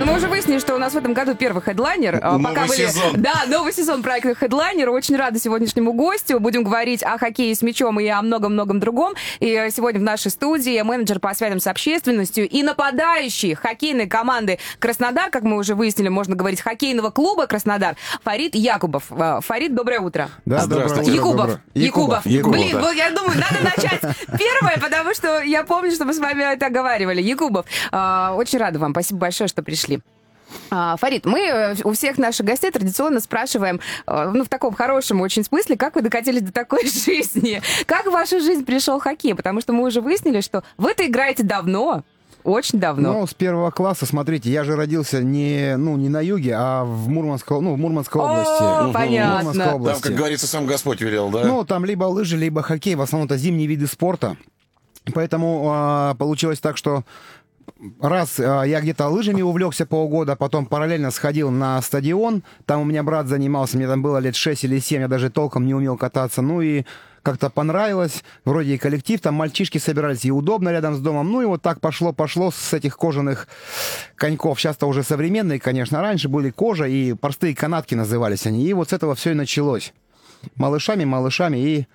Ну, мы уже выяснили, что у нас в этом году первый хедлайнер. А, Новый Пока были... сезон. Да, новый сезон проекта Хедлайнер. Очень рада сегодняшнему гостю. Будем говорить о хоккее с мячом и о многом-многом другом. И сегодня в нашей студии менеджер по связям с общественностью и нападающий хоккейной команды Краснодар, как мы уже выяснили, можно говорить, хоккейного клуба Краснодар, Фарид Якубов. Э, Фарид, доброе утро. Да, Здравствуйте. Якубов. Якубов. Якубов, Блин, да. вот я думаю, надо начать первое, потому что я помню, что мы с вами это оговаривали. Якубов, а, очень рада вам. Спасибо большое, что пришли. А, Фарид, мы э, у всех наших гостей традиционно спрашиваем, э, ну, в таком хорошем очень смысле, как вы докатились до такой жизни? Как в вашу жизнь пришел хоккей? Потому что мы уже выяснили, что вы-то играете давно, очень давно. Ну, с первого класса, смотрите, я же родился не, ну, не на юге, а в Мурманской, ну, в Мурманской О, области. Понятно. В Мурманской Там, области. как говорится, сам Господь велел, да? Ну, там либо лыжи, либо хоккей, в основном это зимние виды спорта. Поэтому а, получилось так, что раз а, я где-то лыжами увлекся полгода, потом параллельно сходил на стадион, там у меня брат занимался, мне там было лет 6 или 7, я даже толком не умел кататься, ну и как-то понравилось, вроде и коллектив, там мальчишки собирались, и удобно рядом с домом, ну и вот так пошло-пошло с этих кожаных коньков, сейчас-то уже современные, конечно, раньше были кожа и простые канатки назывались они, и вот с этого все и началось. Малышами, малышами, и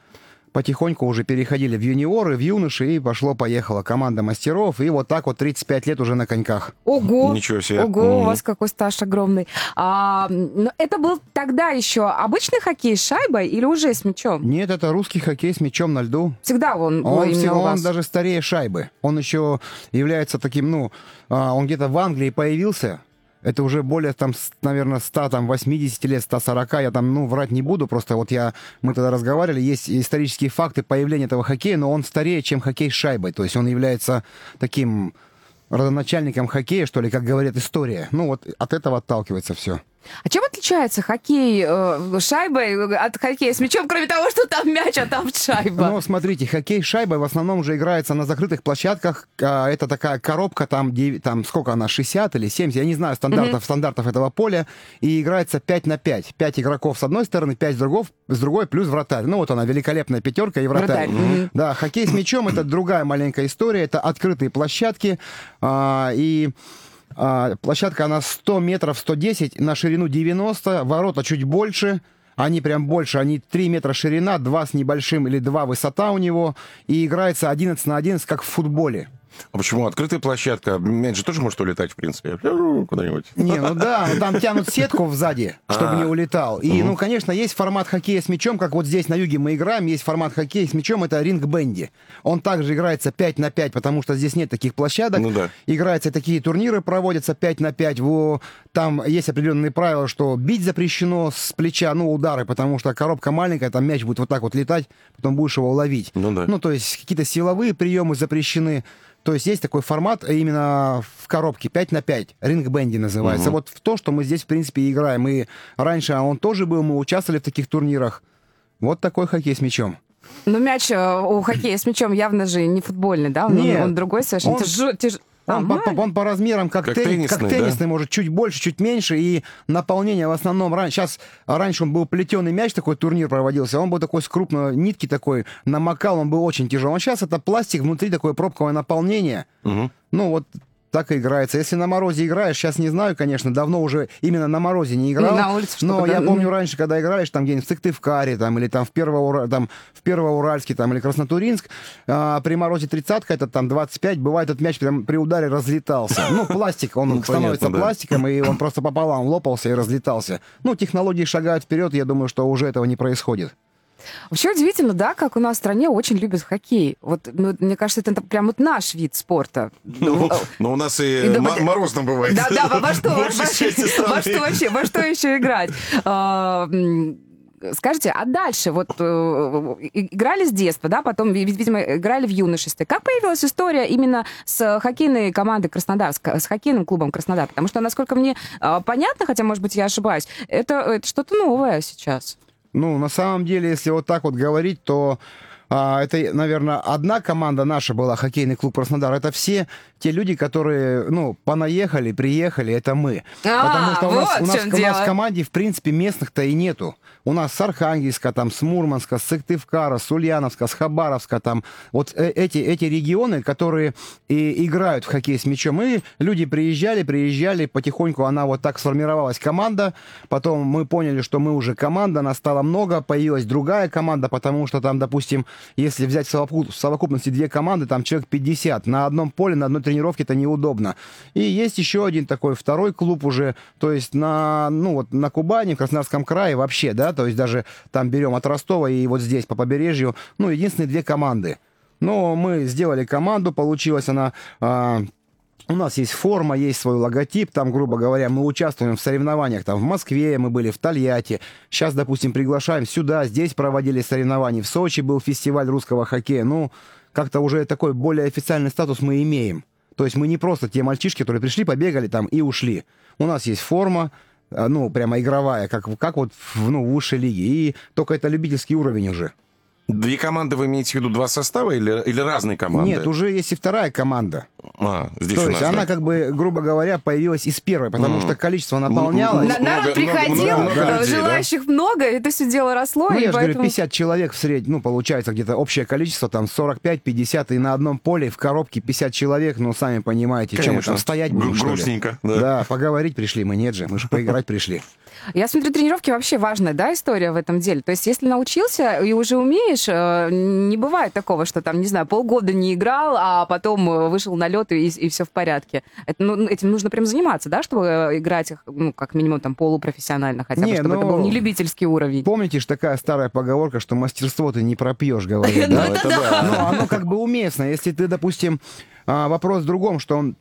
потихоньку уже переходили в юниоры, в юноши, и пошло-поехало. Команда мастеров, и вот так вот 35 лет уже на коньках. Ого! Ничего себе. Ого, у Мгм. вас какой стаж огромный. А, но это был тогда еще обычный хоккей с шайбой или уже с мячом? Нет, это русский хоккей с мячом на льду. Всегда он, Он, у он даже старее шайбы. Он еще является таким, ну, а, он где-то в Англии появился. Это уже более, там, наверное, 100, там, 80 лет, 140. Я там, ну, врать не буду, просто вот я, мы тогда разговаривали, есть исторические факты появления этого хоккея, но он старее, чем хоккей с шайбой. То есть он является таким родоначальником хоккея, что ли, как говорит история. Ну, вот от этого отталкивается все. А чем отличается хоккей э, шайбой от хоккея с мячом, кроме того, что там мяч, а там шайба? Ну, смотрите, хоккей шайбой в основном же играется на закрытых площадках. А, Это такая коробка, там, девять- там сколько она, 60 или 70, я не знаю стандартов, стандартов этого поля. И играется 5 на 5. 5 игроков с одной стороны, 5 с другой, с другой плюс вратарь. Ну, вот она, великолепная пятерка и вратарь. Вратарь, мгм. Да, хоккей с мячом это другая маленькая история. Это открытые площадки. а, и а, площадка, она 100 метров, 110, на ширину 90, ворота чуть больше. Они прям больше, они 3 метра ширина, 2 с небольшим или 2 высота у него. И играется 11 на 11, как в футболе. А почему? Открытая площадка. Мяч же тоже может улетать, в принципе. Ну, Куда-нибудь. Не, ну да, ну там тянут сетку сзади, чтобы А. не улетал. И, ну, конечно, есть формат хоккея с мячом, как вот здесь на юге мы играем, есть формат хоккея с мячом, это ринг-бенди. Он также играется 5 на 5, потому что здесь нет таких площадок. Ну да. Играются такие турниры, проводятся 5 на 5. Во, там есть определенные правила, что бить запрещено с плеча, ну, удары, потому что коробка маленькая, там мяч будет вот так вот летать, потом будешь его ловить. Ну да. Ну, то есть какие-то силовые приемы запрещены. То есть есть такой формат именно в коробке 5 на 5, ринг-бенди называется. Вот в то, что мы здесь, в принципе, и играем. И раньше он тоже был, мы участвовали в таких турнирах. Вот такой хоккей с мячом. Но мяч э, у хоккея с мячом явно же не футбольный, да? Он, Нет. он другой совершенно. Он- тяж- А, Он, по, маленький. он по размерам как, Как тен- теннисный, как да? теннисный, может, чуть больше, чуть меньше. И наполнение в основном раньше. Сейчас раньше он был плетеный мяч, такой турнир проводился. Он был такой с крупной нитки такой, намокал, он был очень тяжелый. А сейчас это пластик, внутри такое пробковое наполнение. Мгм. Ну, вот так и играется. Если на морозе играешь, сейчас не знаю, конечно, давно уже именно на морозе не играл. Ну, на улице но да. я помню раньше, когда играешь там где-нибудь в Сыктывкаре, там, или там в, Первоура... там, в Первоуральске, там, или Краснотуринск, а, при морозе тридцатка, это там 25, бывает этот мяч прям при ударе разлетался. Ну, пластик, он Ну, становится понятно, да. пластиком, и он просто пополам лопался и разлетался. Ну, технологии шагают вперед, я думаю, что уже этого не происходит. Вообще удивительно, да, как у нас в стране очень любят хоккей. Вот, ну, мне кажется, это прям вот наш вид спорта. Ну, ну, у нас и И морозно бывает. Да, да, во- что, во, во- во что вообще, во что еще играть? А, Скажите, а дальше вот э, играли с детства, да, потом, ви- видимо, играли в юношестве. Как появилась история именно с хоккейной командой Краснодар, с, с хоккейным клубом Краснодар? Потому что, насколько мне а, понятно, хотя, может быть, я ошибаюсь, это, это что-то новое сейчас. Ну, на самом деле, если вот так вот говорить, то а, это, наверное, одна команда наша была, хоккейный клуб Краснодар. Это все те люди, которые, ну, понаехали, приехали, это мы. А, Потому что у нас, вот у в нас, у нас в команде, в принципе, местных-то и нету. У нас с Архангельска, там, с Мурманска, с Сыктывкара, с Ульяновска, с Хабаровска, там, вот э- эти, эти регионы, которые и играют в хоккей с мячом. И люди приезжали, приезжали, потихоньку она вот так сформировалась команда. Потом мы поняли, что мы уже команда, нас стало много, появилась другая команда, потому что там, допустим, если взять в совокупности две команды, там человек 50. На одном поле, на одной тренировке это неудобно. И есть еще один такой второй клуб уже, то есть на, ну, вот на Кубани, в Краснодарском крае вообще, да, то есть даже там берем от Ростова и вот здесь по побережью, ну, единственные две команды. Но мы сделали команду, получилась она... а, у нас есть форма, есть свой логотип, там, грубо говоря, мы участвуем в соревнованиях, там, в Москве мы были, в Тольятти. Сейчас, допустим, приглашаем сюда, здесь проводили соревнования, в Сочи был фестиваль русского хоккея. Ну, как-то уже такой более официальный статус мы имеем. То есть мы не просто те мальчишки, которые пришли, побегали там и ушли. У нас есть форма, а, ну, прямо игровая, как, как вот в, ну, в высшей лиге. И только это любительский уровень уже. Две команды вы имеете в виду два состава или, или разные команды? Нет, уже есть и вторая команда. А, здесь То у есть она, да. как бы, грубо говоря, появилась из первой, потому что количество наполнялось. На- много- народ приходил, много- много э, людей, да? желающих много, это все дело росло, Ну, и я же говорю, поэтому... 50 человек в среднем, ну, получается где-то общее количество, там, 45-50, и на одном поле в коробке 50 человек, ну, сами понимаете, чем мы Конечно. там стоять будем, что ли? грустненько, да. Да, поговорить пришли мы, нет же, мы же поиграть пришли. Я смотрю, тренировки вообще важная, да, история в этом деле. То есть, если научился и уже умеешь, э, не бывает такого, что там, не знаю, полгода не играл, а потом э, вышел на лед и, все в порядке. Это, ну, этим нужно прям заниматься, да, чтобы э, играть, ну, как минимум, там, полупрофессионально, хотя бы, Не, чтобы это ну, был не любительский уровень. Помните ж такая старая поговорка, что мастерство ты не пропьешь, это да. Ну, оно как бы уместно. Если ты, допустим, а, вопрос в другом, что он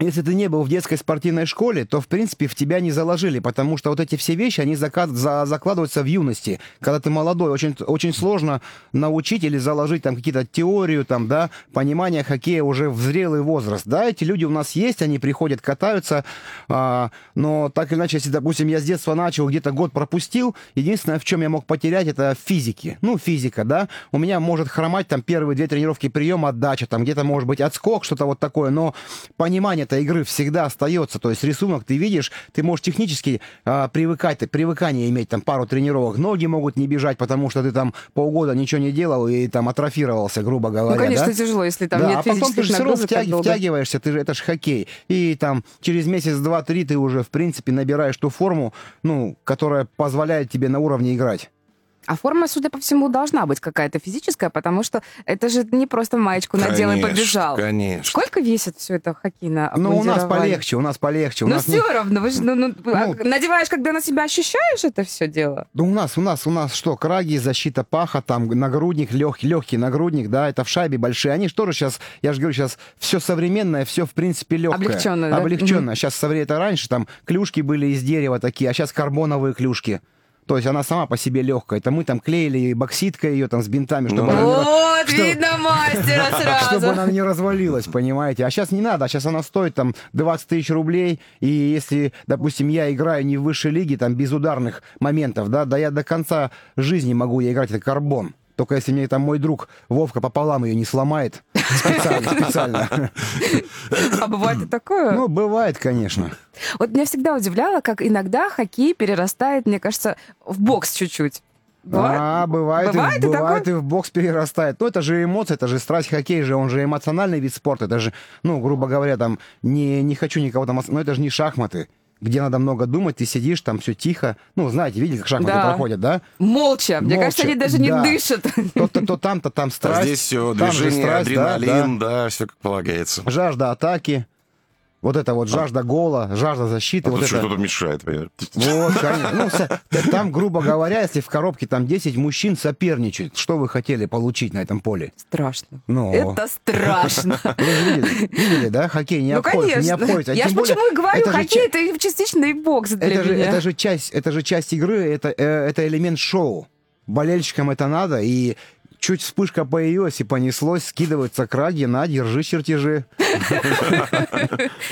если ты не был в детской спортивной школе, то, в принципе, в тебя не заложили, потому что вот эти все вещи, они зака- за- закладываются в юности. Когда ты молодой, очень, очень сложно научить или заложить там какие-то теорию, там, да, понимание хоккея уже в зрелый возраст. Да, эти люди у нас есть, они приходят, катаются, а, но так или иначе, если, допустим, я с детства начал, где-то год пропустил, единственное, в чем я мог потерять, это физики. Ну, физика, да. У меня может хромать там первые две тренировки прием, отдача, там где-то может быть отскок, что-то вот такое, но понимание этой игры всегда остается. То есть рисунок ты видишь, ты можешь технически а, привыкать, привыкание иметь там пару тренировок. Ноги могут не бежать, потому что ты там полгода ничего не делал и там атрофировался, грубо говоря. Ну, конечно, да? тяжело, если там да, нет а потом ты же все равно втяг- втягиваешься, ты же, это же хоккей. И там через месяц, два, три ты уже, в принципе, набираешь ту форму, ну, которая позволяет тебе на уровне играть. А форма, судя по всему, должна быть какая-то физическая, потому что это же не просто маечку надел и Конечно, побежал. Конечно. Сколько весит все это хоккейное Ну, у нас полегче, у нас полегче. У Ну, нас не- все равно, вы же, ну, ну, а Ну, надеваешь, когда на себя ощущаешь это все дело? Да у нас, у нас, у нас что, краги, защита паха, там нагрудник, легкий, легкий нагрудник, да, это в шайбе большие. Они же тоже сейчас, я же говорю, сейчас все современное, все в принципе легкое. Облегченное, да? Облегченное. Сейчас совре- это раньше там клюшки были из дерева такие, а сейчас карбоновые клюшки. То есть она сама по себе легкая. Это мы там клеили бокситкой ее там с бинтами, чтобы Ну, она Вот, что- видно мастера чтобы сразу. она не развалилась, понимаете? А сейчас не надо, сейчас она стоит там 20 тысяч рублей, и если, допустим, я играю не в высшей лиге, там, без ударных моментов, да, да я до конца жизни могу я играть, это карбон. Только если мне там мой друг Вовка пополам ее не сломает. Специально, специально. А бывает и такое? Ну, бывает, конечно. Вот меня всегда удивляло, как иногда хоккей перерастает, мне кажется, в бокс чуть-чуть. Бывает? А, бывает, Бывает и, и бывает такое? и в бокс перерастает. Ну, это же эмоции, это же страсть хоккей же, он же эмоциональный вид спорта. Это же, ну, грубо говоря, там, не, не хочу никого там, но это же не шахматы, где надо много думать, ты сидишь, там все тихо. Ну, знаете, видели, как шахматы Да. проходят, да? Молча. Мне Молча, кажется, они даже не да. дышат. То, то, то там, то там А страсть. здесь все, движение, страсть, да, адреналин, да. да, все как полагается. Жажда атаки. Вот это вот жажда гола, жажда защиты. А вот тут это... что тут мешает? понимаешь? Вот, конечно. Ну, там, грубо говоря, если в коробке там 10 мужчин соперничают, что вы хотели получить на этом поле? Страшно. Ну. Это страшно. Вы же видели, видели, да? Хоккей не Ну, обходится, не обходится. А Я же более, почему и говорю, это же хоккей ча- это частично и бокс для это же, меня. это же часть, это же часть игры, это, э, это элемент шоу. Болельщикам это надо, и чуть вспышка появилась и понеслось, скидываются краги, на, держи чертежи.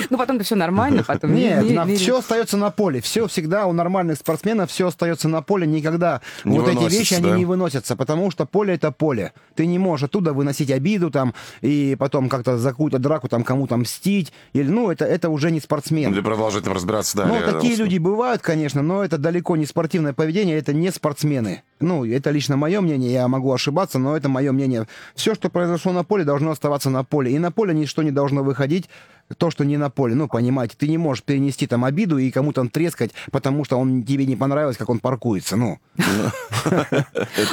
Ну, потом-то все нормально, потом... Нет, не- не- все остается на поле. Все всегда у нормальных спортсменов все остается на поле. Никогда вот эти вещи, они да? не выносятся, потому что поле это поле. Ты не можешь оттуда выносить обиду там и потом как-то за какую-то драку там кому-то мстить. Или, ну, это, это уже не спортсмен. Или продолжать там разбираться Ну, далее. такие люди бывают, конечно, но это далеко не спортивное поведение, это не спортсмены. Ну, это лично мое мнение, я могу ошибаться, но это мое мнение. Все, что произошло на поле, должно оставаться на поле. И на поле ничто не должно выходить, то, что не на поле. Ну, понимаете, ты не можешь перенести там обиду и кому-то там трескать, потому что он тебе не понравилось, как он паркуется. Ну,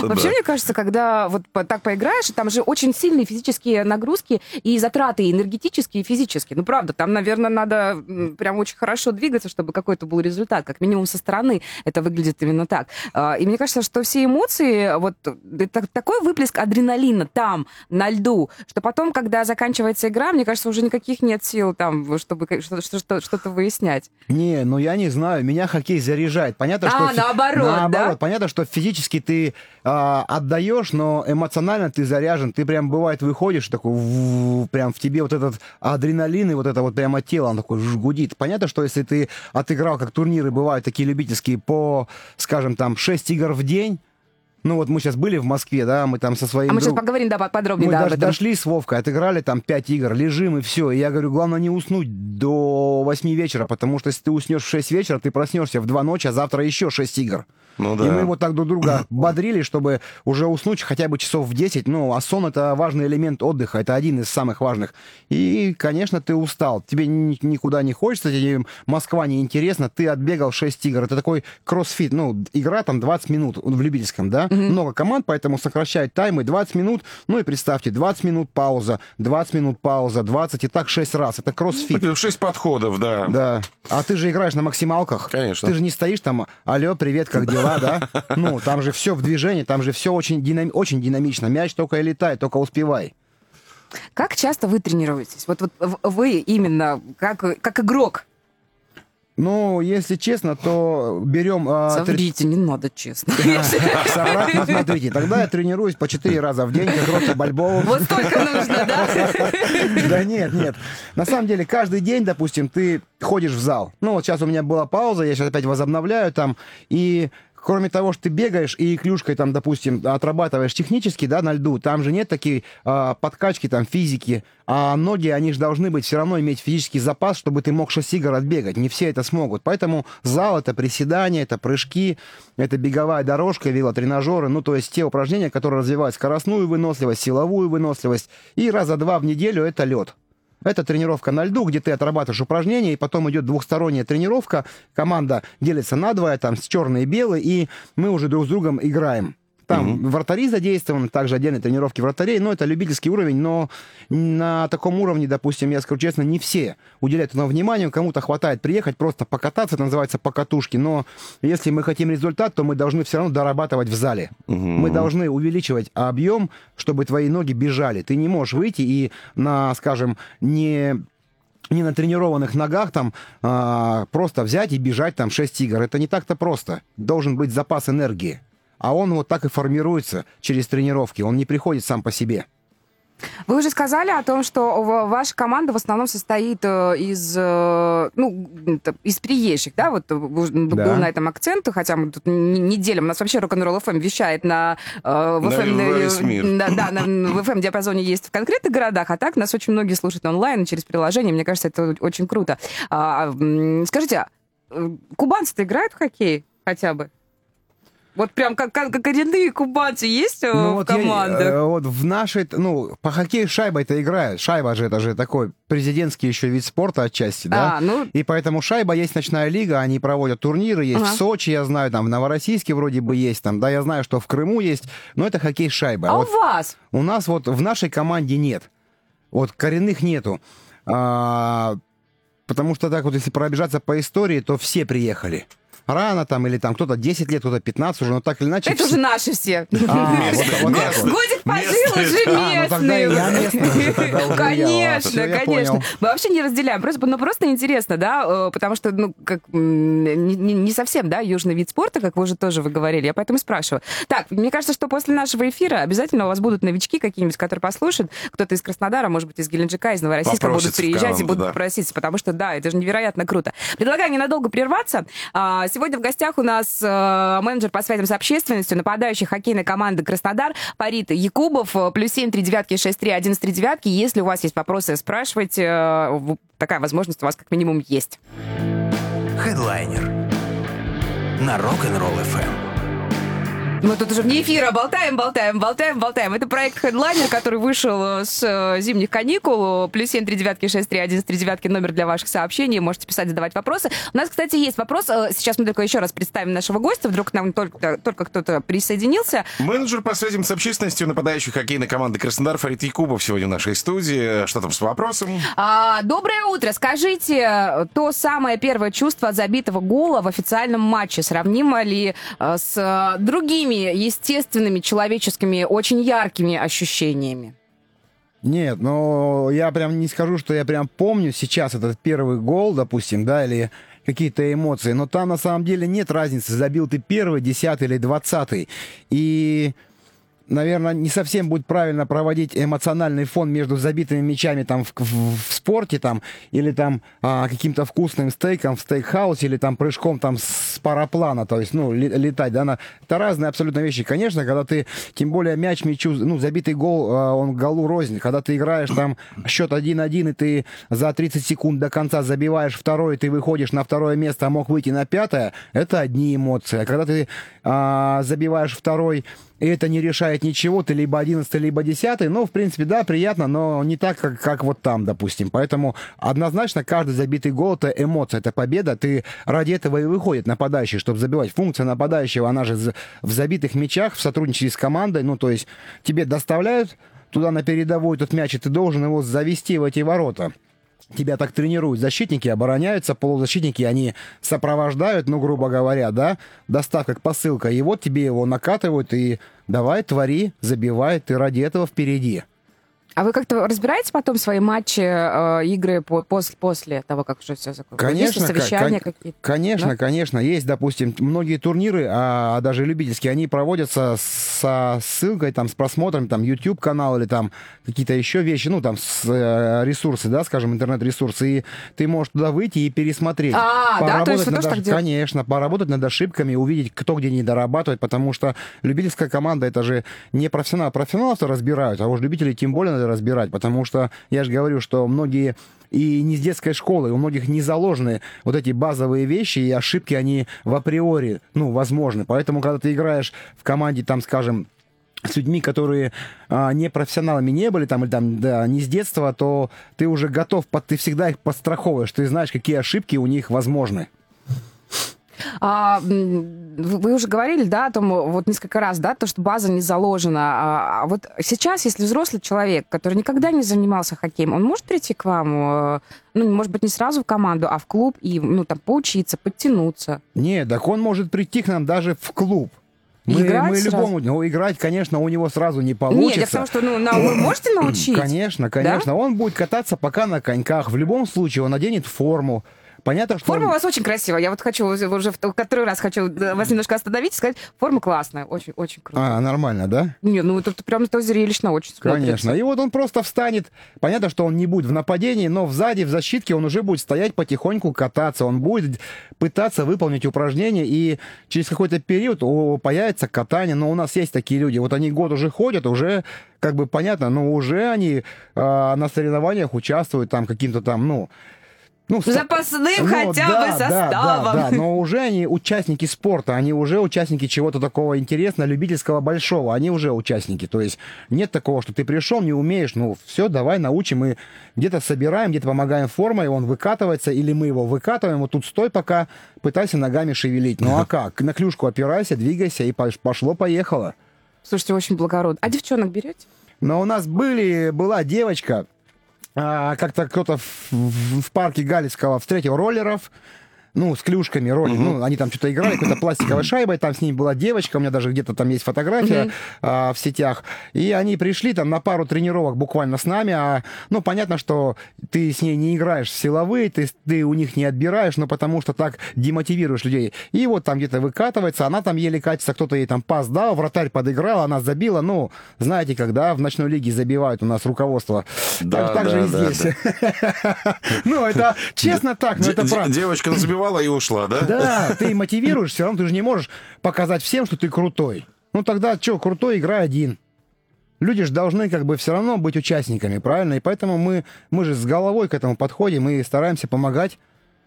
Вообще, мне кажется, когда вот так поиграешь, там же очень сильные физические нагрузки и затраты энергетические, и физические. Ну, правда, там, наверное, надо прям очень хорошо двигаться, чтобы какой-то был результат. Как минимум со стороны это выглядит именно так. А, И мне кажется, что все эмоции, вот это такой выплеск адреналина там, на льду, что потом, когда заканчивается игра, мне кажется, уже никаких нет сил там, чтобы что- что-то выяснять. Не, ну я не знаю, меня хоккей заряжает. Понятно, А, что... фи- наоборот, да? Наоборот, понятно, что физически ты а, отдаешь, но эмоционально ты заряжен. Ты прям, бывает, выходишь, такой, прям в тебе вот этот адреналин и вот это вот прямо тело, он такой ж- гудит. Понятно, что если ты отыграл, как турниры бывают такие любительские, по, скажем, там, 6 игр в день, ну вот мы сейчас были в Москве, да, мы там со своим А мы сейчас друг- поговорим, да, подробнее, мы да, об даже этом. дошли с Вовкой, отыграли там 5 игр, лежим и все. И я говорю, главное не уснуть до 8 вечера, потому что если ты уснешь в 6 вечера, ты проснешься в 2 ночи, а завтра еще 6 игр. Ну И да. мы вот так друг друга бодрили, чтобы уже уснуть хотя бы часов в 10. Ну, а сон — это важный элемент отдыха, это один из самых важных. И, конечно, ты устал. Тебе ни- никуда не хочется, тебе Москва не интересна, ты отбегал 6 игр. Это такой кроссфит, ну, игра там 20 минут в любительском, да? Много команд, поэтому сокращают таймы 20 минут. Ну и представьте, 20 минут пауза, 20 минут пауза, 20 и так 6 раз. Это кроссфит. Шесть подходов, да. Да. А ты же играешь на максималках. Конечно. Ты же не стоишь там, алло, привет, как дела, да? Ну, там же все в движении, там же все очень, динам- очень динамично. Мяч только и летает, только успевай. Как часто вы тренируетесь? Вот, вот вы именно как, как игрок. Ну, если честно, то берем... три- Соврите, не надо, честно. Соврать, смотрите, тогда я тренируюсь по 4 раза в день, как Рокки Бальбоа. Вот столько нужно, да? Да нет, нет. На самом деле, каждый день, допустим, ты ходишь в зал. Ну, вот сейчас у меня была пауза, я сейчас опять возобновляю там, и кроме того, что ты бегаешь и клюшкой там, допустим, отрабатываешь технически, да, на льду, там же нет такой а, подкачки там физики, а ноги, они же должны быть все равно иметь физический запас, чтобы ты мог 6 игр отбегать. Не все это смогут. Поэтому зал — это приседания, это прыжки, это беговая дорожка, велотренажеры, ну, то есть те упражнения, которые развивают скоростную выносливость, силовую выносливость. И раза два в неделю — это лед. Это тренировка на льду, где ты отрабатываешь упражнения, и потом идет двухсторонняя тренировка. Команда делится на двое, там, с черной и белой, и мы уже друг с другом играем. Там вратари задействованы, также отдельные тренировки вратарей, но это любительский уровень, но на таком уровне, допустим, я скажу честно, не все уделяют этому внимание, кому-то хватает приехать, просто покататься, это называется покатушки, но если мы хотим результат, то мы должны все равно дорабатывать в зале. Мы должны увеличивать объем, чтобы твои ноги бежали. Ты не можешь выйти и на, скажем, не не на тренированных ногах там а, просто взять и бежать там 6 игр. Это не так-то просто. Должен быть запас энергии. А он вот так и формируется через тренировки. Он не приходит сам по себе. Вы уже сказали о том, что ваша команда в основном состоит э, из, э, ну, из приезжих, да? Вот уже Да. был на этом акцент, хотя мы тут не, делим. У нас вообще рок-н-ролл FM вещает на... э, в На FM, весь мир. Да, да, на- в FM-диапазоне есть в конкретных городах, а так нас очень многие слушают онлайн через приложение. Мне кажется, это очень круто. А, скажите, а, э, кубанцы-то играют в хоккей хотя бы? Вот прям как, как, коренные кубанцы есть э, Ну, в вот я, командах? э, вот в нашей, ну, по хоккею шайбой-то играют. Шайба же это же такой президентский еще вид спорта отчасти, да? А, ну, И поэтому шайба есть ночная лига, они проводят турниры, есть Ага. в Сочи, я знаю, там в Новороссийске вроде бы есть, там, да, я знаю, что в Крыму есть, но это хоккей шайба. а Вот у вас? У нас вот в нашей команде нет. Вот коренных нету. А, потому что так вот, если пробежаться по истории, то все приехали. Рано там, или там кто-то 10 лет, кто-то 15 уже, но так или иначе... Это все- уже наши все. А. Годик пожил Местные. уже А, ну я. Конечно, конечно. Мы вообще не разделяем. Просто, ну, просто интересно, да, э, потому что, ну, как не, совсем, да, южный вид спорта, как вы уже тоже вы говорили. Я поэтому спрашиваю. Так, мне кажется, что после нашего эфира обязательно у вас будут новички какие-нибудь, которые послушают. Кто-то из Краснодара, может быть, из Геленджика, из Новороссийска будут приезжать и будут проситься, потому что, да, это же невероятно круто. Предлагаю ненадолго прерваться. Сегодня в гостях у нас э, менеджер по связям с общественностью, нападающий хоккейной команды Краснодар Парит Якубов, плюс семь три девятки шесть три один три девятки. Если у вас есть вопросы, спрашивайте. э, Такая возможность у вас как минимум есть. Хедлайнер на Rock'n'Roll FM. Мы тут уже вне эфира болтаем, болтаем, болтаем, болтаем. Это проект Headliner, который вышел э, с э, зимних каникул. Плюс семь три девятки шесть три один три девятки номер для ваших сообщений. Можете писать, задавать вопросы. У нас, кстати, есть вопрос. Э, Сейчас мы только еще раз представим нашего гостя. Вдруг к нам только, только кто-то присоединился. Менеджер по связям с общественностью нападающей хоккейной команды Краснодар Фарид Якубов сегодня в нашей студии. Что там с вопросом? А, доброе утро. Скажите, то самое первое чувство от забитого гола в официальном матче сравнимо ли с э, другими естественными, человеческими, очень яркими ощущениями? Нет, но я прям не скажу, что я прям помню сейчас этот первый гол, допустим, да, или какие-то эмоции, но там на самом деле нет разницы, забил ты первый, десятый или двадцатый. И, наверное, не совсем будет правильно проводить эмоциональный фон между забитыми мячами там в, в- в спорте там, или там а, каким-то вкусным стейком в стейкхаусе, или там прыжком там с параплана, то есть, ну, летать, да, на... это разные абсолютно вещи. Конечно, когда ты, тем более мяч мячу, ну, забитый гол, а, он голу рознь, когда ты играешь там счет 1-1, и ты за 30 секунд до конца забиваешь второй, ты выходишь на второе место, а мог выйти на пятое, это одни эмоции. А когда ты а, забиваешь второй, и это не решает ничего, ты либо 11 либо 10 ну, в принципе, да, приятно, но не так, как, как вот там, допустим. Поэтому однозначно каждый забитый гол — это эмоция, это победа. Ты ради этого и выходит нападающий, чтобы забивать. Функция нападающего, она же в забитых мячах, в сотрудничестве с командой, ну, то есть тебе доставляют туда на передовой этот мяч, и ты должен его завести в эти ворота. Тебя так тренируют. Защитники обороняются, полузащитники, они сопровождают, ну, грубо говоря, да, доставка как посылка. И вот тебе его накатывают, и давай, твори, забивай, ты ради этого впереди. А вы как-то разбираете потом свои матчи, э, игры по- пос- после того, как уже все закончилось? Конечно, Есть совещания кон- какие-то? Конечно, Да? конечно. Есть, допустим, многие турниры, а, даже любительские, они проводятся со ссылкой, там, с просмотром, там, YouTube-канал или там какие-то еще вещи, ну, там, с, э, ресурсы, да, скажем, интернет-ресурсы, и ты можешь туда выйти и пересмотреть. А, да? То есть вы тоже так делаете? Конечно, поработать над ошибками, увидеть, кто где не дорабатывает, потому что любительская команда, это же не профессионал. Профессионалов-то разбирают, а уж любителей тем более разбирать, потому что, я же говорю, что многие и не с детской школы, у многих не заложены вот эти базовые вещи, и ошибки, они в априори, ну, возможны. Поэтому, когда ты играешь в команде, там, скажем, с людьми, которые а, не профессионалами не были, там, или там, да, не с детства, то ты уже готов, ты всегда их подстраховываешь, ты знаешь, какие ошибки у них возможны. А, вы уже говорили, да, о том, вот несколько раз, да, то, что база не заложена. А, а вот сейчас, если взрослый человек, который никогда не занимался хоккеем, он может прийти к вам, э, ну, может быть, не сразу в команду, а в клуб и, ну, там, поучиться, подтянуться? Нет, так он может прийти к нам даже в клуб. Мы, играть мы сразу? любому, ну, играть, конечно, у него сразу не получится. Нет, я потому что, ну, на, вы можете научить? Конечно, конечно. Он будет кататься пока на коньках. В любом случае он наденет форму. Понятно, что... Форма у вас очень красивая. Я вот хочу уже в который раз хочу э, вас немножко остановить и сказать, форма классная, очень, очень круто. А, нормально, да? Не, ну это прям это зрелищно очень смотрится. Конечно. И вот он просто встанет. Понятно, что он не будет в нападении, но сзади, в защитке он уже будет стоять потихоньку кататься. Он будет пытаться выполнить упражнения, и через какой-то период появится катание. Но у нас есть такие люди. Вот они год уже ходят, уже как бы понятно, но уже они а, на соревнованиях участвуют там каким-то там, ну... Ну, Запасным Ну, хотя да, бы да, составом. Да, да, но уже они участники спорта, они уже участники чего-то такого интересного, любительского, большого, они уже участники. То есть нет такого, что ты пришел, не умеешь, ну все, давай научим, мы где-то собираем, где-то помогаем формой, он выкатывается, или мы его выкатываем, вот тут стой пока, пытайся ногами шевелить. Ну а как? На клюшку опирайся, двигайся, и пош- пошло-поехало. Слушайте, очень благородно. А девчонок берете? Но у нас были, была девочка, как-то кто-то в, в- в парке Галицкого встретил роллеров, ну, с клюшками ролик. Ну, они там что-то играли, какой-то пластиковой шайбой, там с ней была девочка, у меня даже где-то там есть фотография а, в сетях. И они пришли там на пару тренировок буквально с нами, а, ну, понятно, что ты с ней не играешь в силовые, ты, ты у них не отбираешь, но потому что так демотивируешь людей. И вот там где-то выкатывается, она там еле катится, кто-то ей там пас дал, вратарь подыграл, она забила. Ну, знаете, когда в ночной лиге забивают у нас руководство. Да, так, так же да, и да, здесь. Ну, это честно так, но это правда. Девочка забивала и ушла, да? Да, ты мотивируешь, все равно ты же не можешь показать всем, что ты крутой. Ну тогда что, крутой, играй один. Люди же должны как бы все равно быть участниками, правильно? И поэтому мы, мы же с головой к этому подходим и стараемся помогать.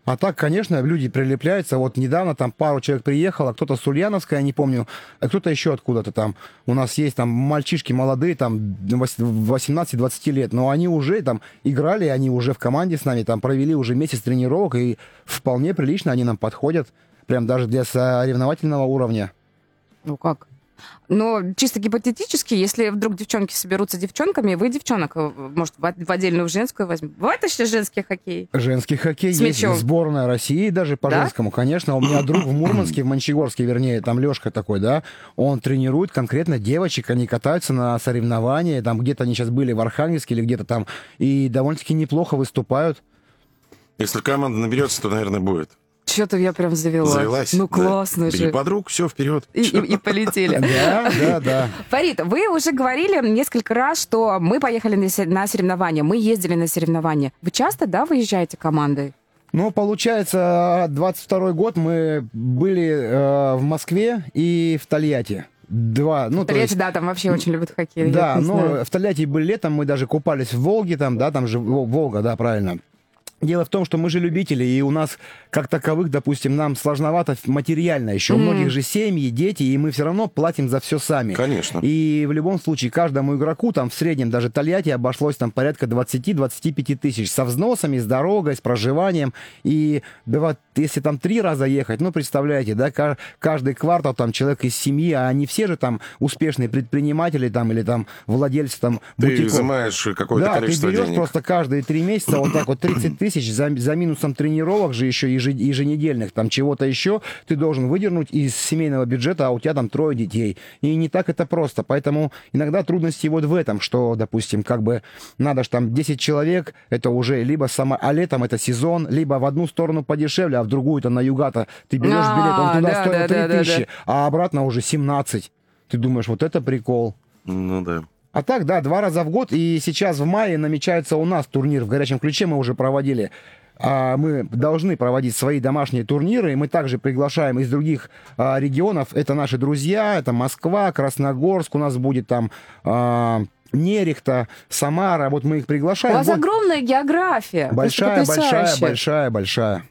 А так, конечно, люди прилепляются. Вот недавно там пару человек приехало, кто-то с Ульяновска, я не помню, а кто-то еще откуда-то там. У нас есть там мальчишки молодые, там 18-20 лет, но они уже там играли, они уже в команде с нами, там провели уже месяц тренировок, и вполне прилично они нам подходят, прям даже для соревновательного уровня. Ну как? Но чисто гипотетически, если вдруг девчонки соберутся девчонками, вы девчонок, э, может, в отдельную женскую возьмете. Бывает еще женский хоккей? Женский хоккей С есть, мячом. сборная России даже по Да? женскому, конечно. У меня друг в Мурманске, в Мончегорске, вернее, там Лешка такой, да, он тренирует конкретно девочек, они катаются на соревнования, там где-то они сейчас были в Архангельске или где-то там, и довольно-таки неплохо выступают. Если команда наберется, то, наверное, будет. Что-то я прям завелась. Завелась. Ну да. классно Бери же. подруг, все, вперед. И, и- и полетели. Да, да, да. Фарид, вы уже говорили несколько раз, что мы поехали на соревнования, мы ездили на соревнования. Вы часто, да, выезжаете командой? Ну, получается, 22 год мы были э, в Москве и в Тольятти. Два, ну, то Тольятти, есть- да, там вообще очень любят хоккей. Да, знаю. но в Тольятти были летом, мы даже купались в Волге, там, да, там же Вол- Волга, да, правильно. Дело в том, что мы же любители, и у нас, как таковых, допустим, нам сложновато материально. Еще у многих же семьи, дети, и мы все равно платим за все сами. Конечно. И в любом случае, каждому игроку там в среднем, даже Тольятти, обошлось там порядка 20-25 тысяч. Со взносами, с дорогой, с проживанием. И бывает, если там три раза ехать, ну, представляете, да, ка- каждый квартал там человек из семьи, а они все же там успешные предприниматели там или там владельцы там Ты бутиков. изымаешь какое-то Да, ты количество берешь денег. просто каждые три месяца вот так вот 30 тысяч за, за минусом тренировок же еще еженедельных, там чего-то еще ты должен выдернуть из семейного бюджета, а у тебя там трое детей. И не так это просто. Поэтому иногда трудности вот в этом, что, допустим, как бы надо же там 10 человек, это уже либо сама, а летом это сезон, либо в одну сторону подешевле, а в другую-то на югата ты берешь А, билет, он туда да, стоит да, 3 да, да, тысячи, да. а обратно уже 17. Ты думаешь, вот это прикол. Ну да. А так, да, два раза в год. И сейчас в мае намечается у нас турнир в горячем ключе. Мы уже проводили. А, Мы должны проводить свои домашние турниры. И мы также приглашаем из других а, регионов. Это наши друзья. Это Москва, Красногорск. У нас будет там а, Нерехта, Самара. Вот мы их У приглашаем. вас Вот огромная география. большая, большая, большая, большая.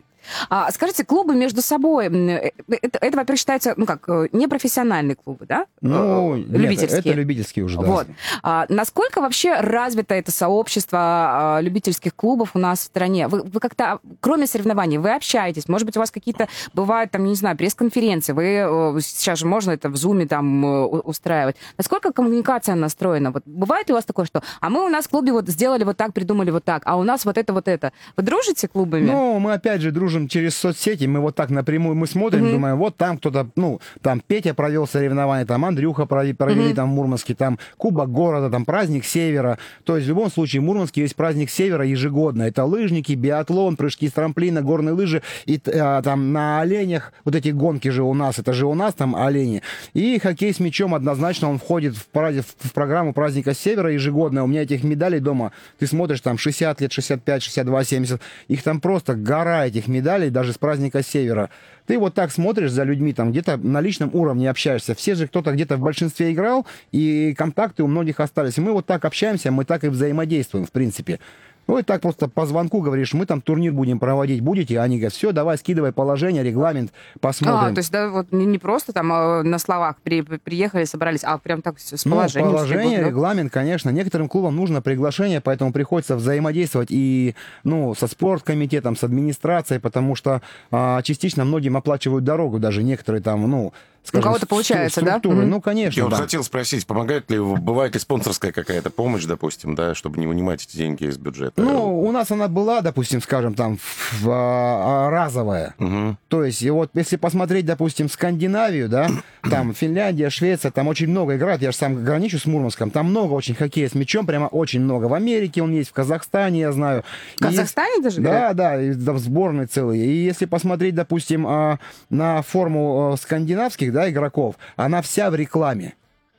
А, скажите, клубы между собой, э, это, это, во-первых, считается, ну как, э, непрофессиональные клубы, да? Ну, Э, нет, любительские. это любительские уже, да. Вот. А, насколько вообще развито это сообщество а, любительских клубов у нас в стране? Вы, вы как-то, кроме соревнований, вы общаетесь? Может быть, у вас какие-то бывают, там, не знаю, пресс-конференции? Вы сейчас же можно это в Зуме там устраивать. Насколько коммуникация настроена? Вот бывает ли у вас такое, что а мы у нас в клубе вот сделали вот так, придумали вот так, а у нас вот это, вот это. Вы дружите клубами? Ну, мы опять же дружим через соцсети, мы вот так напрямую, мы смотрим, Мгм. думаем, вот там кто-то, ну, там Петя провел соревнования, там Андрюха прови- провели Мгм. там в Мурманске, там Кубок города, там праздник Севера. То есть в любом случае в Мурманске есть праздник Севера ежегодно. Это лыжники, биатлон, прыжки с трамплина, горные лыжи, и а, там на оленях, вот эти гонки же у нас, это же у нас там олени. И хоккей с мячом однозначно он входит в, праздник- в программу праздника Севера ежегодно. У меня этих медалей дома, ты смотришь, там 60 лет, 65, 62, 70, их там просто гора этих медалей, даже с праздника Севера. Ты вот так смотришь за людьми, там где-то на личном уровне общаешься. Все же кто-то где-то в большинстве играл, и контакты у многих остались. И мы вот так общаемся, мы так и взаимодействуем, в принципе. Ну и так просто по звонку говоришь, мы там турнир будем проводить, будете? Они говорят, все, давай, скидывай положение, регламент, посмотрим. А, то есть, да, вот не, не просто там э, на словах при- при- приехали, собрались, а прям так с Ну, положением. положение, скидывают, да? регламент, конечно. Некоторым клубам нужно приглашение, поэтому приходится взаимодействовать и ну, со спорткомитетом, с администрацией, потому что а, частично многим оплачивают дорогу, даже некоторые там, ну, скажем, кого-то стру- получается, да? структуры. Мгм. Ну, конечно, Я вот да. хотел спросить, помогает ли, бывает ли спонсорская какая-то помощь, допустим, да, чтобы не вынимать эти деньги из бюджета? Ну, у нас она была, допустим, скажем, там, в- в, а, а, разовая. Мгм. То есть, и вот если посмотреть, допустим, Скандинавию, да, там Финляндия, Швеция, там очень много играют, я же сам граничу с Мурманском, там много очень хоккея с мячом, прямо очень много. В Америке он есть, в Казахстане, я знаю. В Казахстане даже Да, играют? да, и там сборные целые. И если посмотреть, допустим, а, на форму а, скандинавских, да, игроков, она вся в рекламе.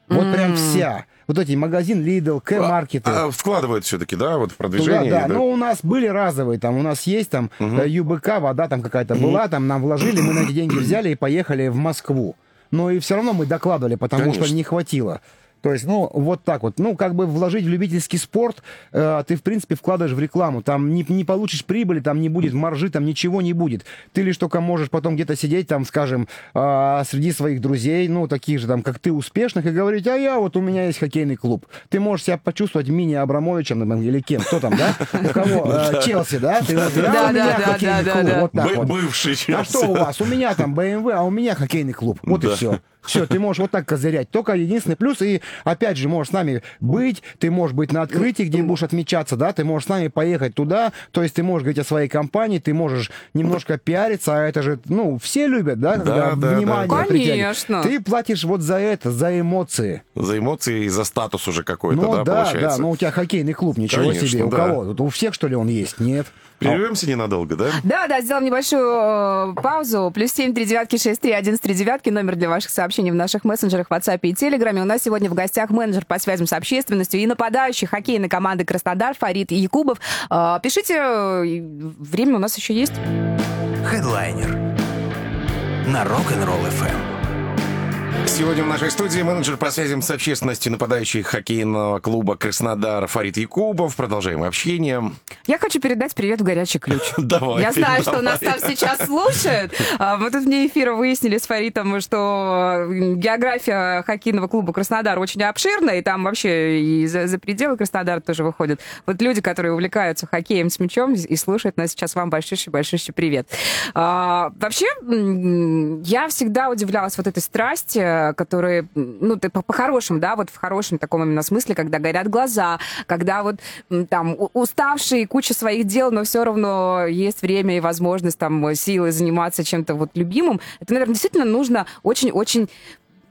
Вот прям вся. Вот эти магазин Lidl, К-маркеты. А, вкладывают все-таки, да, вот в Туда, продвижение? да. да? Ну, у нас были разовые, там, у нас есть там э, ЮБК, вода там какая-то была, там нам вложили, мы на эти деньги взяли и поехали в Москву. Но и все равно мы докладывали, потому что Конечно. не хватило. То есть, ну, вот так вот. Ну, как бы вложить в любительский спорт, э, ты, в принципе, вкладываешь в рекламу. Там не, не получишь прибыли, там не будет маржи, там ничего не будет. Ты лишь только можешь потом где-то сидеть, там, скажем, э, среди своих друзей, ну, таких же, там, как ты, успешных, и говорить, а я вот, у меня есть хоккейный клуб. Ты можешь себя почувствовать мини-Абрамовичем, там, или кем, кто там, да? У кого? Э, Челси, да? Ты вот, а Да, да, да, хоккейный да, клуб. да. Вот так Бы- вот. Бывший А Челси. что у вас? У меня там BMW, а у меня хоккейный клуб. Вот и все. Все, ты можешь вот так козырять. Только единственный плюс, и опять же, можешь с нами быть, ты можешь быть на открытии, где будешь отмечаться, да, ты можешь с нами поехать туда, то есть ты можешь говорить о своей компании, ты можешь немножко пиариться, а это же, ну, все любят, да, когда да, внимание да. Конечно. Ты платишь вот за это, за эмоции. За эмоции и за статус уже какой-то, Ну да, да, да, получается? ну у тебя хоккейный клуб, ничего Конечно, себе. У да. кого? Вот У всех, что ли, он есть? Нет. Прервемся ненадолго, да? Да, да, сделаем небольшую э, паузу. Плюс семь три девятки шесть три один три девятки. Номер для ваших сообщений в наших мессенджерах, WhatsApp и Телеграме. У нас сегодня в гостях менеджер по связям с общественностью и нападающий хоккейной команды Краснодар Фарид Якубов. Э, Пишите, э, время у нас еще есть. Хедлайнер на Rock'n'Roll FM. Сегодня в нашей студии менеджер по связям с общественностью нападающий хоккейного клуба Краснодар Фарид Якубов. Продолжаем общение. Я хочу передать привет в горячий ключ. Давай. Я знаю, что нас там сейчас слушают. А, Мы тут вне эфира выяснили с Фаритом, что география хоккейного клуба Краснодар очень обширная, и там вообще и за, за пределы Краснодара тоже выходят. Вот люди, которые увлекаются хоккеем с мячом и слушают нас сейчас, вам большущий-большущий привет. А, Вообще, я всегда удивлялась вот этой страсти, которая, ну, ты по- по-хорошему, да, вот в хорошем таком именно смысле, когда горят глаза, когда вот там у- уставший, куча своих дел, но все равно есть время и возможность там силы заниматься чем-то вот любимым. Это, наверное, действительно нужно очень-очень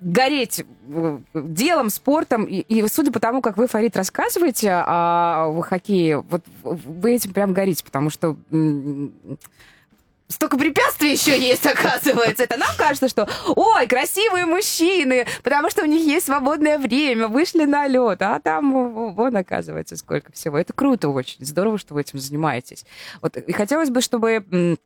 гореть э, делом, спортом. И, и судя по тому, как вы, Фарид, рассказываете о, о хоккее, вот вы этим прям горите, потому что столько препятствий еще есть, оказывается. Это нам кажется, что, ой, красивые мужчины, потому что у них есть свободное время, вышли на лед, а там вон, оказывается, сколько всего. Это круто очень, здорово, что вы этим занимаетесь. Вот, и хотелось бы, чтобы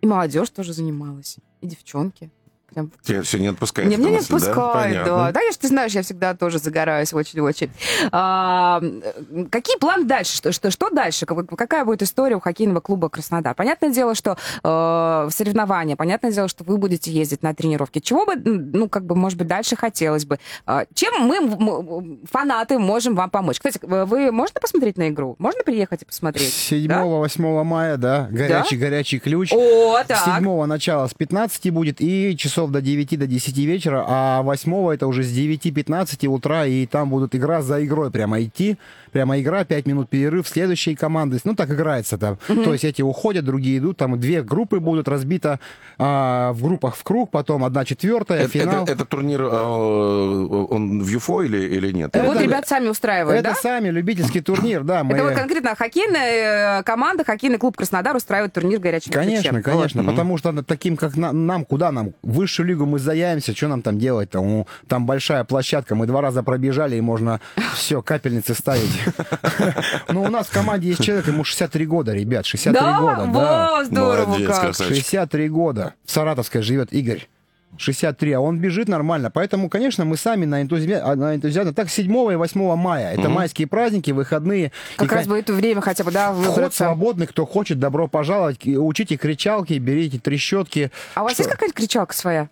и молодежь тоже занималась, и девчонки. Прям Тебя все не отпускает. не, меня не да? отпускает, да. Понятно. Да, я ж, ты знаешь, я всегда тоже загораюсь очень-очень. А, э, какие планы дальше? Что, что, что дальше? Как- Какая будет история у хоккейного клуба Краснодар? Понятное дело, что э, соревнования, понятное дело, что вы будете ездить на тренировки. Чего бы, ну, как бы, может быть, дальше хотелось бы? А, чем мы, фанаты, можем вам помочь? Кстати, вы можете посмотреть на игру? Можно приехать и посмотреть? 7-8 мая, да, горячий-горячий ключ. О, так. 7 начала с 15 будет и часов до 9 до 10 вечера, а 8 это уже с 9-15 утра, и там будут игра за игрой прямо идти. Прямо игра, 5 минут перерыв, следующие команды. Ну, так играется там. То есть эти уходят, другие идут. Там две группы будут разбиты а, в группах в круг, потом одна четвертая, Это, финал. это- этот турнир, э, он в ЮФО или, или нет? Вот это- ребят сами устраивают, Это да? сами любительский турнир, да. Мы... Это вот конкретно хоккейная э, команда, хоккейный клуб Краснодар устраивает турнир горячим Конечно, ключем. конечно, потому что таким, как на- нам, куда нам? В высшую лигу мы заяемся, что нам там делать-то? Ну, там большая площадка, мы два раза пробежали, и можно все, капельницы ставить. Ну, у нас в команде есть человек, ему 63 года, ребят, 63 Да? года, да. Во, здорово Молодец, как. красавчик. 63 года. В Саратовской живет Игорь. 63, а он бежит нормально. Поэтому, конечно, мы сами на энтузиазме, на энтузиазме. Так, 7 и 8 мая. Это майские праздники, выходные. Как И, раз будет время хотя бы, да, Вход выбраться. свободный, кто хочет, добро пожаловать. Учите кричалки, берите трещотки. А у вас Что- есть какая-нибудь кричалка своя?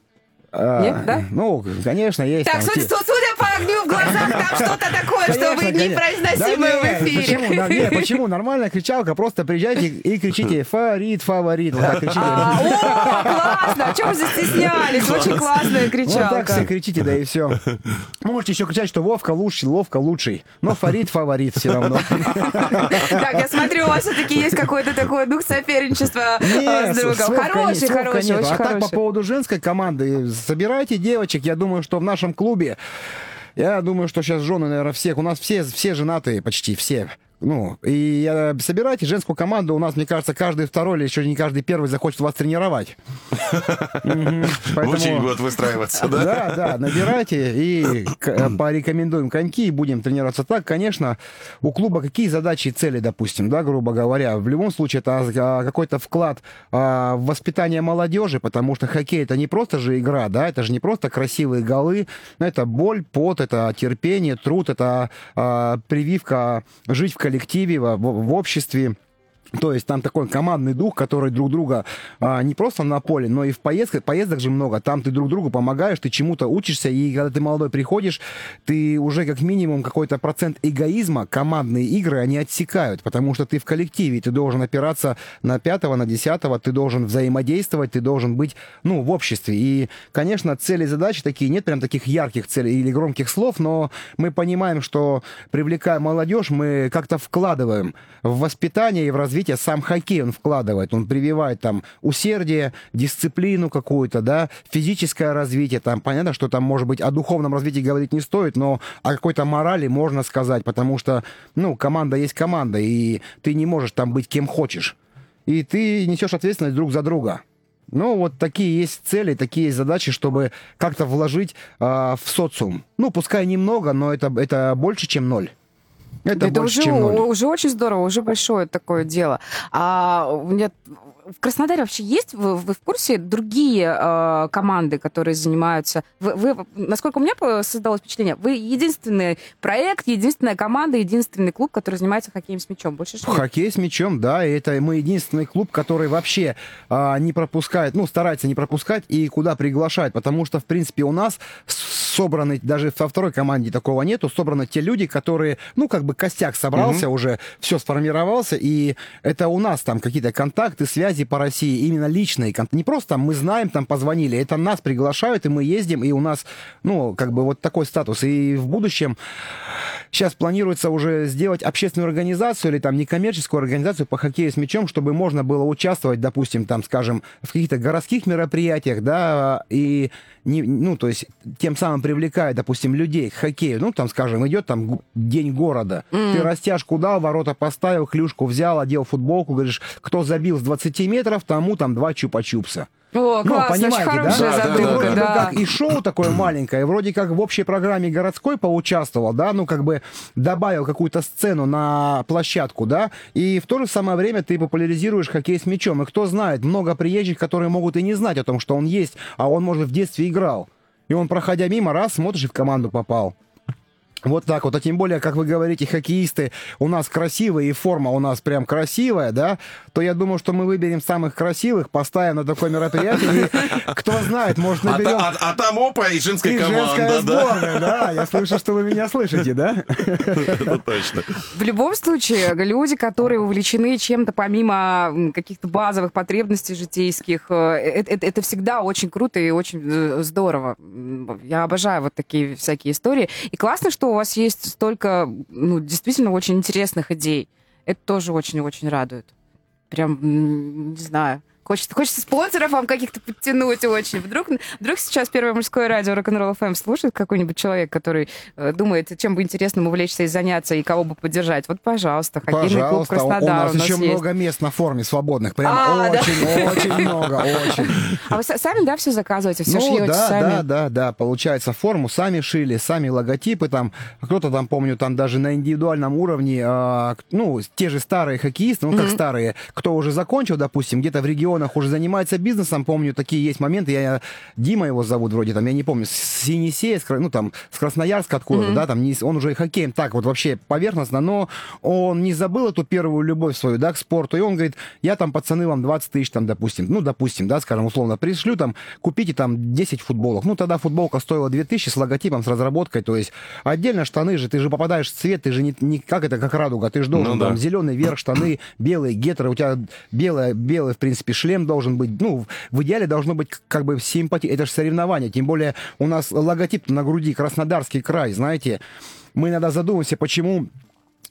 А, Нет, да? Ну, конечно, есть. Так, там судя, судя по огню в глазах, там что-то такое, что вы непроизносимое в нет, Почему? Эфире. нет, почему? Нормальная кричалка. Просто приезжайте и кричите «фаворит, фаворит». Вот так кричите. А, О, классно! А чего вы застеснялись? Очень классная Вот так все кричалка. кричите, да и все. Можете еще кричать, что Вовка лучший, Ловка лучший. Но Фарид фаворит все равно. Так, я смотрю, у вас все-таки есть какой-то такой дух соперничества э, с другом. Хороший, хороший, нет. очень А так по хороший. поводу женской команды, собирайте девочек. Я думаю, что в нашем клубе, я думаю, что сейчас жены, наверное, всех, у нас все, все женатые, почти все. Ну, и э, собирайте женскую команду. У нас, мне кажется, каждый второй или еще не каждый первый захочет вас тренировать. В очередь будут выстраиваться, да? да, да, набирайте и э, порекомендуем коньки и будем тренироваться так. Конечно, у клуба какие задачи и цели, допустим, да, грубо говоря. В любом случае, это а, какой-то вклад а, в воспитание молодежи, потому что хоккей это не просто же игра, да, это же не просто красивые голы, это боль, пот, это терпение, труд, это а, прививка жить в коллективе, в, в обществе. То есть там такой командный дух, который друг друга а, не просто на поле, но и в поездках, поездок же много. Там ты друг другу помогаешь, ты чему-то учишься, и когда ты молодой приходишь, ты уже как минимум какой-то процент эгоизма, командные игры, они отсекают, потому что ты в коллективе, ты должен опираться на пятого, на десятого, ты должен взаимодействовать, ты должен быть, ну, в обществе. И, конечно, цели задачи такие, нет прям таких ярких целей или громких слов, но мы понимаем, что привлекая молодежь, мы как-то вкладываем в воспитание и в развитие сам хоккей он вкладывает. Он прививает там усердие, дисциплину какую-то, да, физическое развитие. Там понятно, что там, может быть, о духовном развитии говорить не стоит, но о какой-то морали можно сказать, потому что, ну, команда есть команда, и ты не можешь там быть кем хочешь. И ты несешь ответственность друг за друга. Ну, вот такие есть цели, такие есть задачи, чтобы как-то вложить а, в социум. Ну, пускай немного, но это, это больше, чем ноль. Это, Это больше, уже, чем ноль. уже очень здорово, уже большое такое дело. А у меня в Краснодаре вообще есть, вы, вы в курсе, другие э, команды, которые занимаются... Вы, вы, насколько у меня создалось впечатление, вы единственный проект, единственная команда, единственный клуб, который занимается хоккеем с мячом. Больше нет. Хоккей с мячом, да, и это мы единственный клуб, который вообще а, не пропускает, ну, старается не пропускать и куда приглашает, потому что, в принципе, у нас с- собраны, даже во второй команде такого нету, собраны те люди, которые, ну, как бы костяк собрался уже, все сформировался, и это у нас там какие-то контакты, связи по России, именно личные, не просто там мы знаем, там позвонили, это нас приглашают, и мы ездим, и у нас, ну, как бы вот такой статус, и в будущем Сейчас планируется уже сделать общественную организацию или там некоммерческую организацию по хоккею с мячом, чтобы можно было участвовать, допустим, там, скажем, в каких-то городских мероприятиях, да, и, не, ну, то есть тем самым привлекая, допустим, людей к хоккею. Ну, там, скажем, идет там день города. Ты растяжку дал, ворота поставил, клюшку взял, одел футболку, говоришь, кто забил с 20 метров, тому там два чупа-чупса. О, Ну, понимаете, да? хорошая Да, да, да, задумка, вроде да. бы как и шоу такое маленькое, вроде как в общей программе городской поучаствовал, да, ну как бы добавил какую-то сцену на площадку, да, и в то же самое время ты популяризируешь хоккей с мячом. И кто знает, много приезжих, которые могут и не знать о том, что он есть, а он, может, в детстве играл. И он, проходя мимо, раз, смотришь, и в команду попал. Вот так вот. А тем более, как вы говорите, хоккеисты у нас красивые, и форма у нас прям красивая, да, то я думаю, что мы выберем самых красивых, поставим на такое мероприятие, и кто знает, может, А, наберем... а- а там опа и женская И женская команда, да? сборная, да. Я слышу, что вы меня слышите, да? Это точно. В любом случае, люди, которые увлечены чем-то помимо каких-то базовых потребностей житейских, э, это, это- это всегда очень круто и очень э, здорово. Я обожаю вот такие всякие истории. И классно, что вас есть столько, ну, действительно очень интересных идей. Это тоже очень-очень радует. Прям, не знаю. Хочется, хочется спонсоров вам каких-то подтянуть очень. Вдруг, вдруг сейчас Первое мужское радио Рок-н-Ролл ФМ слушает какой-нибудь человек, который э, думает, чем бы интересным увлечься и заняться, и кого бы поддержать. Вот, пожалуйста, хоккейный клуб Пожалуйста, у Краснодар нас, у нас еще есть. много мест на форме свободных. Прям А, да. очень, очень много, очень. А вы са- сами, да, все заказываете, все ну, шьете да, сами? да, да, да, получается, форму сами шили, сами логотипы там, кто-то там, помню, там даже на индивидуальном уровне, а, ну, те же старые хоккеисты, ну, как старые, кто уже закончил, допустим, где-то в регионе стадионах, уже занимается бизнесом. Помню, такие есть моменты. Я, Дима его зовут вроде, там, я не помню, с Синисея, с, ну, там, с Красноярска откуда-то, mm-hmm. да, там, не, он уже и хоккеем так вот вообще поверхностно, но он не забыл эту первую любовь свою, да, к спорту, и он говорит, я там, пацаны, вам 20 тысяч, там, допустим, ну, допустим, да, скажем, условно, пришлю, там, купите там 10 футболок. Ну, тогда футболка стоила 2000 с логотипом, с разработкой, то есть отдельно штаны же, ты же попадаешь в цвет, ты же не, не как это, как радуга, ты же должен ну, да. там зеленый верх, штаны, белые гетеры, у тебя белый, белый, в принципе, шлем должен быть, ну, в идеале должно быть как бы симпатия, это же соревнование, тем более у нас логотип на груди Краснодарский край, знаете, мы иногда задумываемся, почему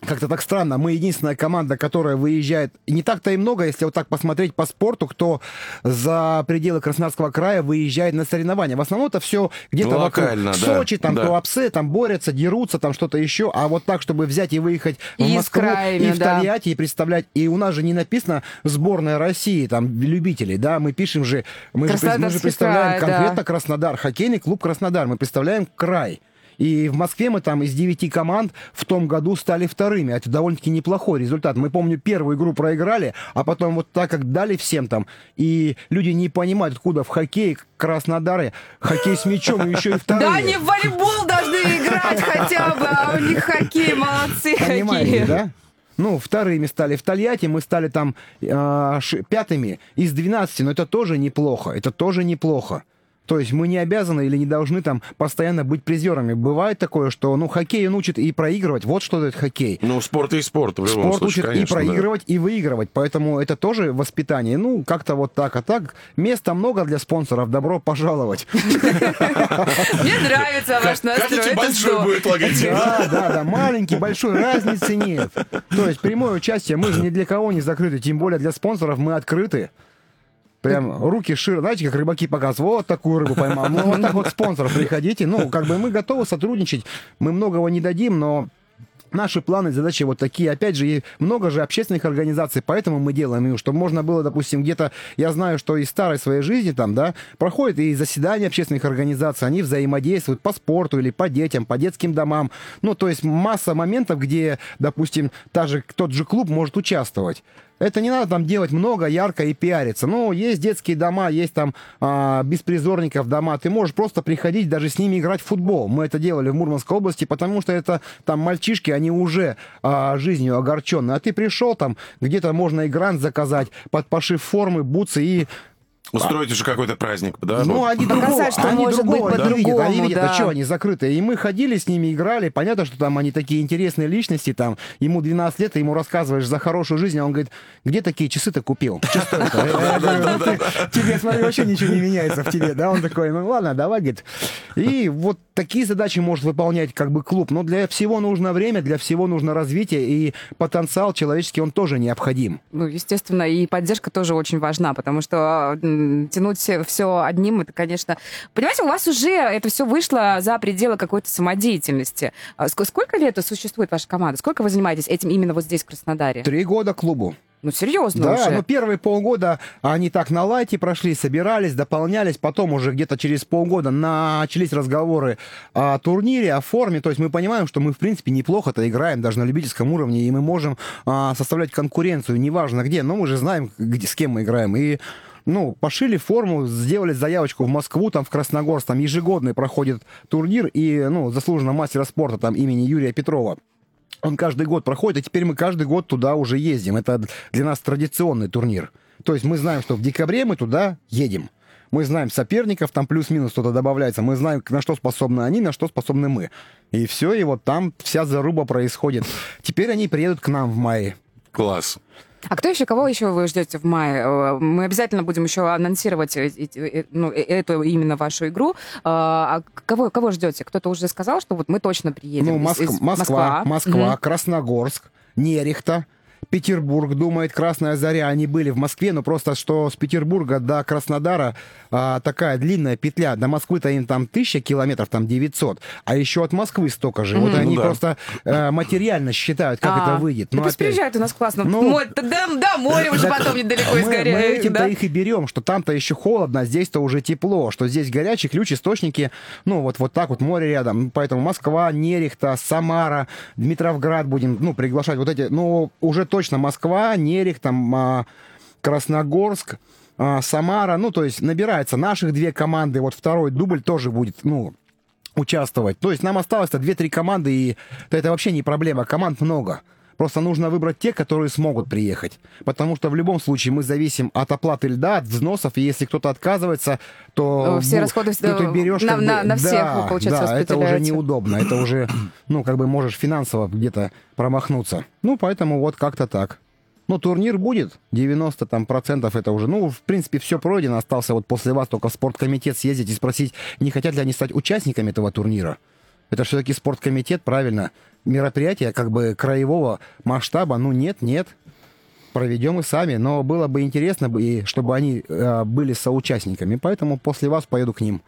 как-то так странно. Мы единственная команда, которая выезжает. И не так-то и много, если вот так посмотреть по спорту, кто за пределы Краснодарского края выезжает на соревнования. В основном это все где-то Локально, вокруг да. Сочи, там да. Туапсе, там борются, дерутся, там что-то еще. А вот так, чтобы взять и выехать в И с Москву краями, и в да. Тольятти, и представлять. И у нас же не написано сборная России, там, любителей, да, мы пишем же, мы же, мы же представляем край, да. конкретно Краснодар, хоккейный клуб Краснодар, мы представляем край. И в Москве мы там из девяти команд в том году стали вторыми. Это довольно-таки неплохой результат. Мы, помню, первую игру проиграли, а потом вот так как дали всем там, и люди не понимают, откуда в хоккей Краснодары, хоккей с мячом, и еще и вторые. Да, они в волейбол должны играть хотя бы, а у них хоккей, молодцы Понимаете, какие. да? Ну, вторыми стали в Тольятти, мы стали там э, пятыми из 12, но это тоже неплохо, это тоже неплохо. То есть мы не обязаны или не должны там постоянно быть призерами. Бывает такое, что, ну, хоккей он учит и проигрывать. Вот что дает хоккей. Ну, спорт и спорт, в любом Спорт случае, учит конечно, и да. проигрывать, и выигрывать. Поэтому это тоже воспитание. Ну, как-то вот так. А так, места много для спонсоров. Добро пожаловать. Мне нравится ваш настрой. Это большой будет логотип. Да, да, да, маленький, большой, разницы нет. То есть прямое участие, мы же ни для кого не закрыты, тем более для спонсоров мы открыты. Прям руки шире, знаете, как рыбаки показывают, вот такую рыбу поймал. Ну, вот так вот спонсоров приходите. Ну, как бы мы готовы сотрудничать, мы многого не дадим, но Наши планы, задачи вот такие. Опять же, много же общественных организаций, поэтому мы делаем их, чтобы можно было, допустим, где-то, я знаю, что из старой своей жизни там, да, проходят и заседания общественных организаций, они взаимодействуют по спорту или по детям, по детским домам. Ну, то есть масса моментов, где, допустим, та же, тот же клуб может участвовать. Это не надо там делать много, ярко и пиариться. Ну, есть детские дома, есть там а, беспризорников дома. Ты можешь просто приходить, даже с ними играть в футбол. Мы это делали в Мурманской области, потому что это там мальчишки, они уже а, жизнью огорчены. А ты пришел там, где-то можно и грант заказать под пошив формы, бутсы и Устроить уже какой-то праздник, да? ну, они Показать, другого, что они может другого быть не видят. Они по-другому, видят, да. а что они закрытые. И мы ходили с ними, играли. Понятно, что там они такие интересные личности. Там ему 12 лет, ты ему рассказываешь за хорошую жизнь, а он говорит, где такие купил? «Ну, ты- Тебе, смотри, вообще ничего не меняется в тебе. Да, он такой, ну ладно, давай, говорит. И вот такие задачи может выполнять как бы клуб. Но для всего нужно время, для всего нужно развитие. И потенциал человеческий, он тоже необходим. Ну, естественно, и поддержка тоже очень важна, потому что м, тянуть все одним, это, конечно... Понимаете, у вас уже это все вышло за пределы какой-то самодеятельности. А ск- Сколько лет существует ваша команда? Сколько вы занимаетесь этим именно вот здесь, в Краснодаре? Три года клубу. Ну, серьезно Да, уже. ну первые полгода они так на лайте прошли, собирались, дополнялись, потом уже где-то через полгода начались разговоры о турнире, о форме, то есть мы понимаем, что мы в принципе неплохо-то играем даже на любительском уровне, и мы можем а, составлять конкуренцию, неважно где, но мы же знаем, где, с кем мы играем, и ну, пошили форму, сделали заявочку в Москву, там в Красногорск, там ежегодный проходит турнир, и, ну, заслуженного мастера спорта там имени Юрия Петрова. Он каждый год проходит, и теперь мы каждый год туда уже ездим. Это для нас традиционный турнир. То есть мы знаем, что в декабре мы туда едем. Мы знаем соперников, там плюс-минус что-то добавляется. Мы знаем, на что способны они, на что способны мы. И все, и вот там вся заруба происходит. Теперь они приедут к нам в мае. Класс. А кто еще, кого еще вы ждете в мае? Э, Мы обязательно будем еще анонсировать э, ну, эту именно вашу игру. А кого, кого ждете? Кто-то уже сказал, что вот мы точно приедем. Ну, из- Моск- из- Москва, Москва, Мгм. Красногорск, Нерехта, Петербург, думает Красная Заря. Они были в Москве, но просто что с Петербурга до Краснодара а, такая длинная петля. До Москвы-то им там тысяча километров, там 900. А еще от Москвы столько же. Вот Ну они да. просто э, материально считают, как А, это выйдет. Ну, опять- приезжают у нас классно. Ну, Мо- да, да, море уже Так потом недалеко мы, из мы горя. этим-то да. их и берем, что там-то еще холодно, а здесь-то уже тепло, что здесь горячий ключ, источники, ну, вот, вот так вот, море рядом. Поэтому Москва, Нерехта, Самара, Дмитровград будем, ну, приглашать вот эти, ну, уже точно Москва, Нерехт, там, а, Красногорск, а, Самара, ну, то есть набирается наших две команды, вот второй дубль тоже будет, ну, участвовать. То есть нам осталось-то 2-3 команды, и это вообще не проблема, команд много. Просто нужно выбрать те, которые смогут приехать. Потому что в любом случае мы зависим от оплаты льда, от взносов, и если кто-то отказывается, то... Э, все ну, расходы ты, ты берешь, на, как бы- на- на всех, да, получается, да, это уже неудобно. Это уже, ну, как бы можешь финансово где-то промахнуться. Ну, поэтому вот как-то так. Ну, турнир будет, 90 там процентов это уже, ну, в принципе, все пройдено, остался вот после вас только в спорткомитет съездить и спросить, не хотят ли они стать участниками этого турнира. Это все-таки спорткомитет, правильно, мероприятие как бы краевого масштаба, ну, нет, нет, проведем и сами, но было бы интересно, и чтобы они э, были соучастниками, поэтому после вас поеду к ним.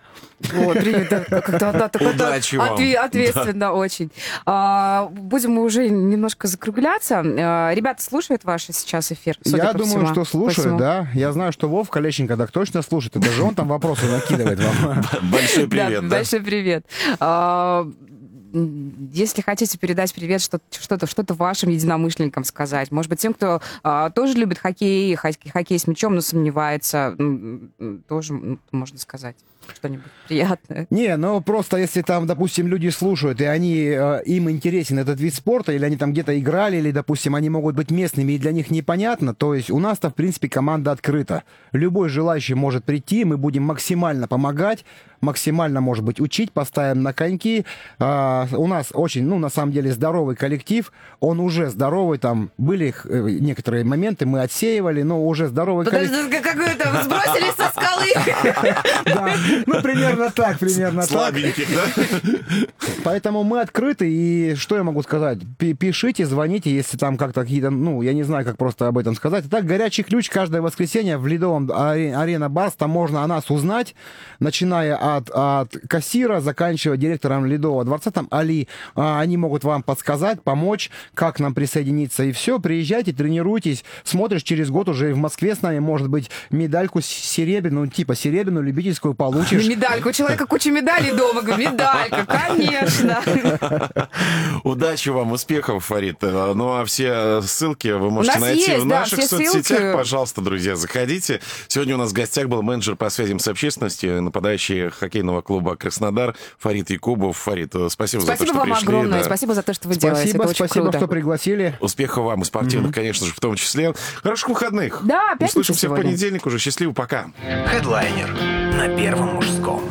Вот, принято. Как-то, да, так это Удачи вам. отве- ответственно очень. А, будем мы уже немножко закругляться. А, ребята слушают ваш сейчас эфир? судя Я по думаю, всему. что слушают, да. Я знаю, что Вов Колеченко так точно слушает, и даже он там вопросы накидывает вам. Большой привет, да, да? Большой привет. Если хотите передать привет, что- что-то что вашим единомышленникам сказать, может быть, тем, кто а, тоже любит хоккей, хоккей, хоккей с мячом, но сомневается, тоже м, можно сказать что-нибудь приятное. Не, ну просто если там, допустим, люди слушают, и они, э, им интересен этот вид спорта, или они там где-то играли, или, допустим, они могут быть местными, и для них непонятно, то есть у нас-то, в принципе, команда открыта. Любой желающий может прийти, мы будем максимально помогать, максимально, может быть, учить, поставим на коньки. А, у нас очень, ну, на самом деле, здоровый коллектив, он уже здоровый, там были э, некоторые моменты, мы отсеивали, но уже здоровый коллектив. Подожди, как вы там сбросились со скалы? Да, ну, примерно так, примерно так. Слабеньких, да? Поэтому мы открыты, и что я могу сказать? Пи- Пишите, звоните, если там как-то какие-то, ну, я не знаю, как просто об этом сказать. Итак, горячий ключ каждое воскресенье в Ледовом аре- Арена Барс, там можно о нас узнать, начиная от, от кассира, заканчивая директором Ледового дворца, там Али, А, они могут вам подсказать, помочь, как нам присоединиться, и все, приезжайте, тренируйтесь, смотришь, через год уже в Москве с нами, может быть, медальку серебряную, типа серебряную, любительскую получишь. Медалька. У человека куча медалей дома. Медалька, конечно. Удачи вам, успехов, Фарид. Ну, а все ссылки вы можете найти есть, в наших соцсетях. ссылки. Пожалуйста, друзья, заходите. Сегодня у нас в гостях был менеджер по связям с общественностью, нападающий хоккейного клуба «Краснодар» Фарид Якубов. Фарид, э, спасибо, за то, Спасибо что вам пришли. огромное. да. Спасибо за то, что вы делаете. Спасибо, Это очень спасибо, круто. что пригласили. Успехов вам и спортивных, конечно же, в том числе. Хороших выходных. Да, пятница Услышимся в сегодня. понедельник уже. Счастливо, пока. Хедлайнер на Первом мужском.